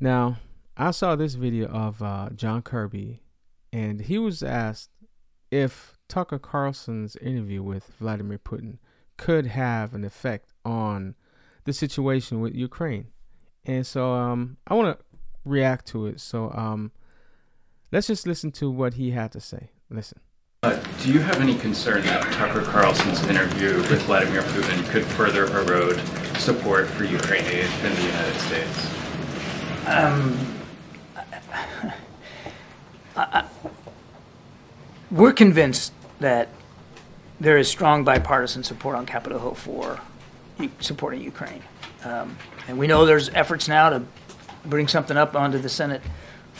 Now, I saw this video of uh, John Kirby, and he was asked if Tucker Carlson's interview with Vladimir Putin could have an effect on the situation with Ukraine. And so um, I want to react to it. So um, let's just listen to what he had to say. Listen. Uh, do you have any concern that Tucker Carlson's interview with Vladimir Putin could further erode support for Ukraine aid in the United States? Um, I, I, we're convinced that there is strong bipartisan support on Capitol Hill for supporting Ukraine. Um, and we know there's efforts now to bring something up onto the Senate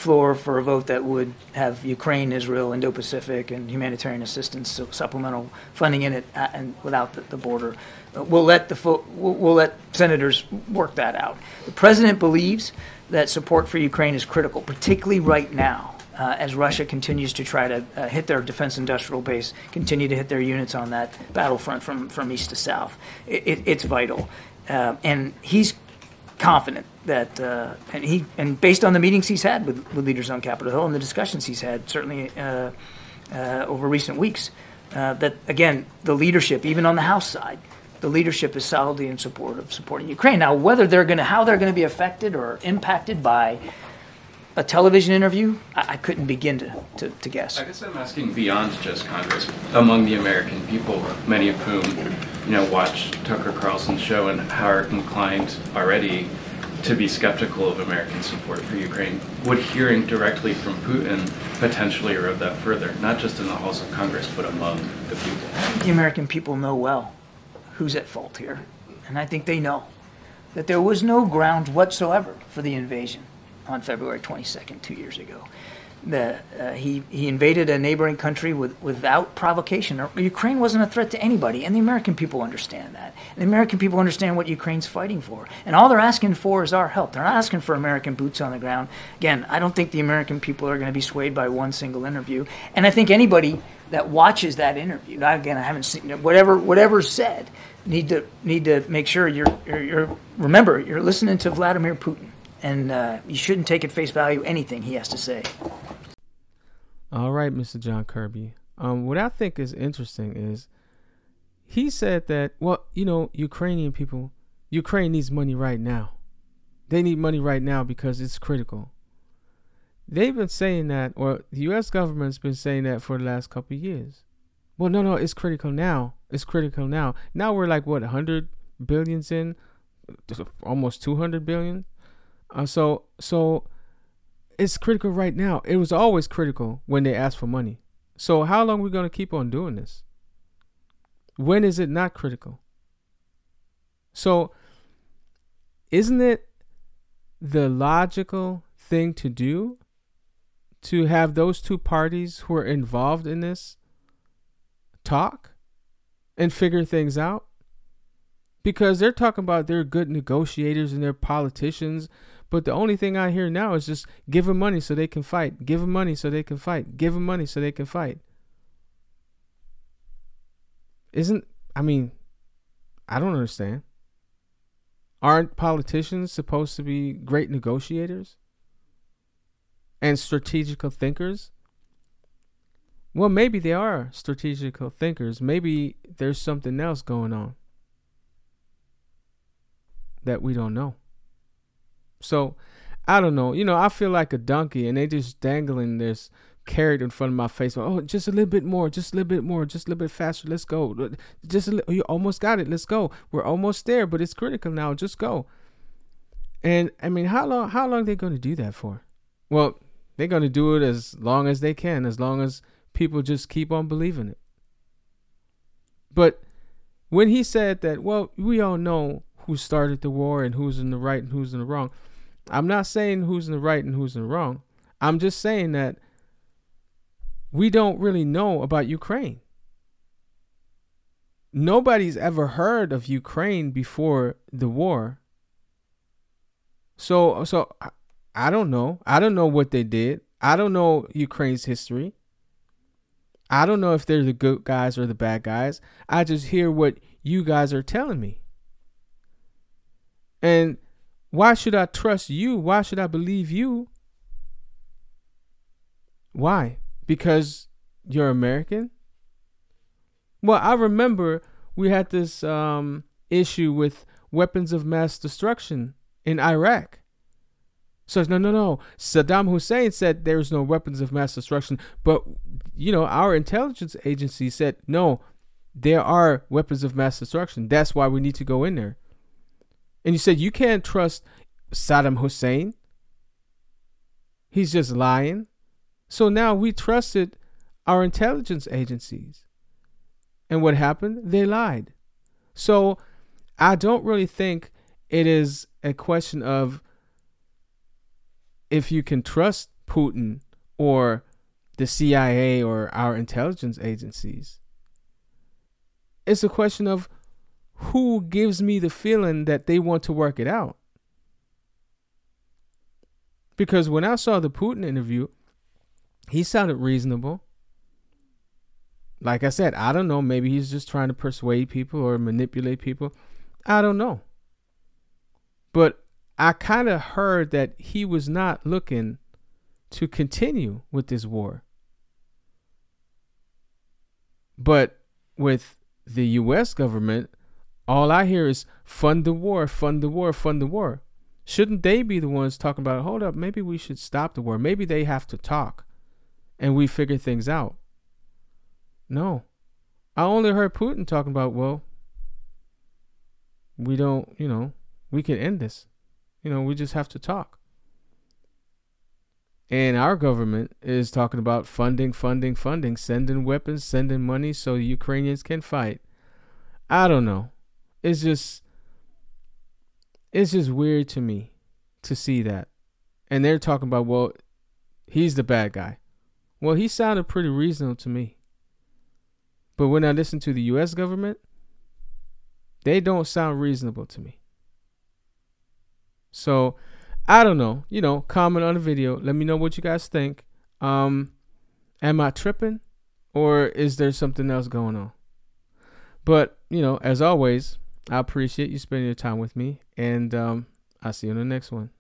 floor for a vote that would have Ukraine, Israel, Indo-Pacific, and humanitarian assistance, so supplemental funding in it, uh, and without the, the border. Uh, we'll let the fo- we'll, we'll let senators work that out. The president believes that support for Ukraine is critical, particularly right now. Uh, as Russia continues to try to uh, hit their defense industrial base, continue to hit their units on that battlefront from, from east to south. It, it, it's vital. Uh, and he's confident that, uh, and he, and based on the meetings he's had with, with leaders on Capitol Hill and the discussions he's had, certainly uh, uh, over recent weeks, uh, that again, the leadership, even on the House side, the leadership is solidly in support of supporting Ukraine. Now, whether they're going to, how they're going to be affected or impacted by a television interview, I, I couldn't begin to, to, to, guess. I guess I'm asking beyond just Congress, among the American people, many of whom, you know, watch Tucker Carlson's show and how inclined already to be skeptical of American support for Ukraine. Would hearing directly from Putin potentially erode that further, not just in the halls of Congress, but among the people? The American people know well who's at fault here, and I think they know that there was no ground whatsoever for the invasion on February 22nd, two years ago. The, uh, he, he invaded a neighboring country with, without provocation. Ukraine wasn't a threat to anybody, and the American people understand that. And the American people understand what Ukraine's fighting for. And all they're asking for is our help. They're not asking for American boots on the ground. Again, I don't think the American people are going to be swayed by one single interview. And I think anybody that watches that interview, again, I haven't seen whatever whatever's said, need to need to make sure you're, you're, you're remember you're listening to Vladimir Putin and uh, you shouldn't take at face value anything he has to say. All right, Mr. John Kirby. Um, what I think is interesting is he said that, well, you know, Ukrainian people, Ukraine needs money right now. They need money right now because it's critical. They've been saying that, or the U.S. government's been saying that for the last couple of years. Well, no, no, it's critical now. It's critical now. Now we're like what, 100 billions in, almost 200 billion. Uh, so so it's critical right now. It was always critical when they asked for money. So how long are we going to keep on doing this? When is it not critical? So isn't it the logical thing to do to have those two parties who are involved in this talk and figure things out? Because they're talking about they're good negotiators and they're politicians but the only thing I hear now is just give them money so they can fight. Give them money so they can fight. Give them money so they can fight. Isn't, I mean, I don't understand. Aren't politicians supposed to be great negotiators and strategical thinkers? Well, maybe they are strategical thinkers. Maybe there's something else going on that we don't know. So I don't know. You know, I feel like a donkey and they just dangling this carrot in front of my face. Oh, just a little bit more, just a little bit more, just a little bit faster. Let's go. Just a little, oh, you almost got it. Let's go. We're almost there, but it's critical now. Just go. And I mean, how long? How long are they going to do that for? Well, they're going to do it as long as they can, as long as people just keep on believing it. But when he said that, well, we all know who started the war and who's in the right and who's in the wrong. I'm not saying who's in the right and who's in the wrong. I'm just saying that we don't really know about Ukraine. Nobody's ever heard of Ukraine before the war. So so I don't know. I don't know what they did. I don't know Ukraine's history. I don't know if they're the good guys or the bad guys. I just hear what you guys are telling me. And Why should I trust you? Why should I believe you? Why? Because you're American? Well, I remember we had this um, issue with weapons of mass destruction in Iraq. So no, no, no. Saddam Hussein said there's no weapons of mass destruction, but you know our intelligence agency said no, there are weapons of mass destruction. That's why we need to go in there. And you said you can't trust Saddam Hussein. He's just lying. So now we trusted our intelligence agencies. And what happened? They lied. So I don't really think it is a question of if you can trust Putin or the CIA or our intelligence agencies. It's a question of who gives me the feeling that they want to work it out. Because when I saw the Putin interview, he sounded reasonable. Like I said, I don't know. Maybe he's just trying to persuade people or manipulate people. I don't know. But I kind of heard that he was not looking to continue with this war. But with the US government, all I hear is fund the war, fund the war, fund the war. Shouldn't they be the ones talking about, hold up, maybe we should stop the war? Maybe they have to talk and we figure things out. No. I only heard Putin talking about, well, we don't, you know, we can end this. You know, we just have to talk. And our government is talking about funding, funding, funding, sending weapons, sending money so Ukrainians can fight. I don't know. It's just it's just weird to me to see that. And they're talking about, well, he's the bad guy. Well, he sounded pretty reasonable to me. But when I listen to the US government, they don't sound reasonable to me. So I don't know. You know, comment on the video. Let me know what you guys think. Um, am I tripping, or is there something else going on? But you know, as always, I appreciate you spending your time with me, and um, I'll see you in the next one.